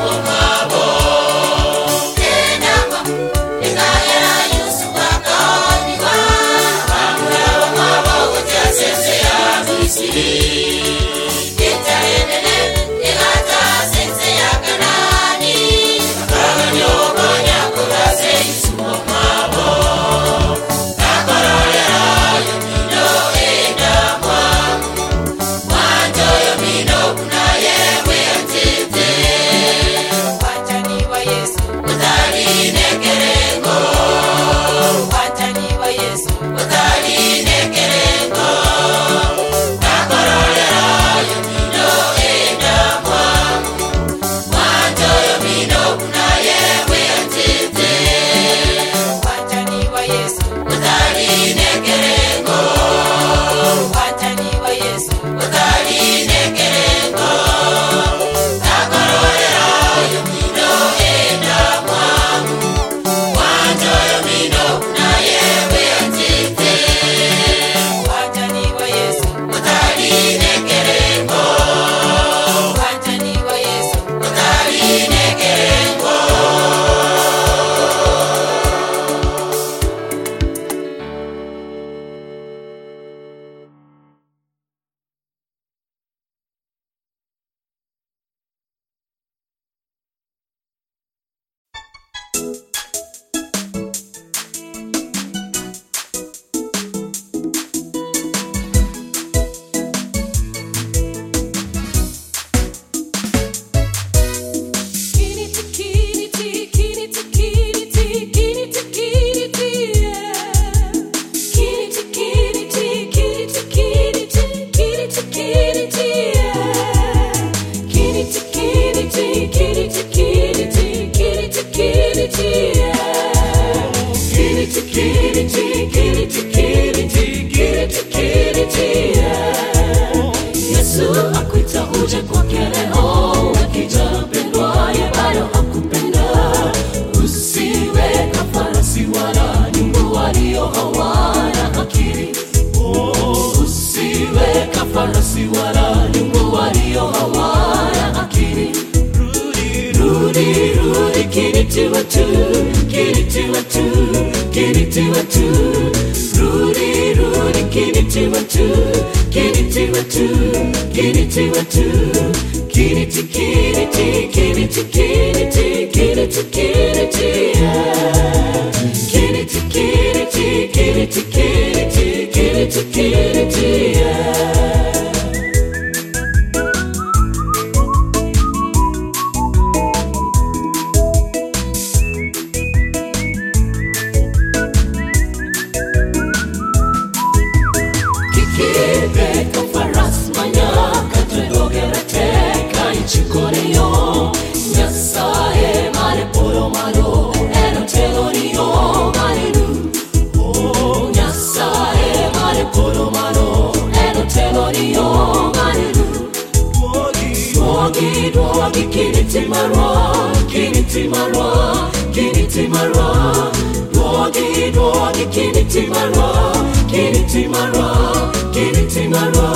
Oh, my. see. వచు గెలిచవచ్చు రూడి రూడి గెలిచవచ్చు గెలిచవచ్చు గెలిచవచ్చు గెలిచి గెలిచి గెలిచి గెలిచి గెలిచి గెలిచి గెలిచి గెలిచి గెలిచి గెలిచి గెలిచి గెలిచి kinitimaro kinitimaro kinitimaro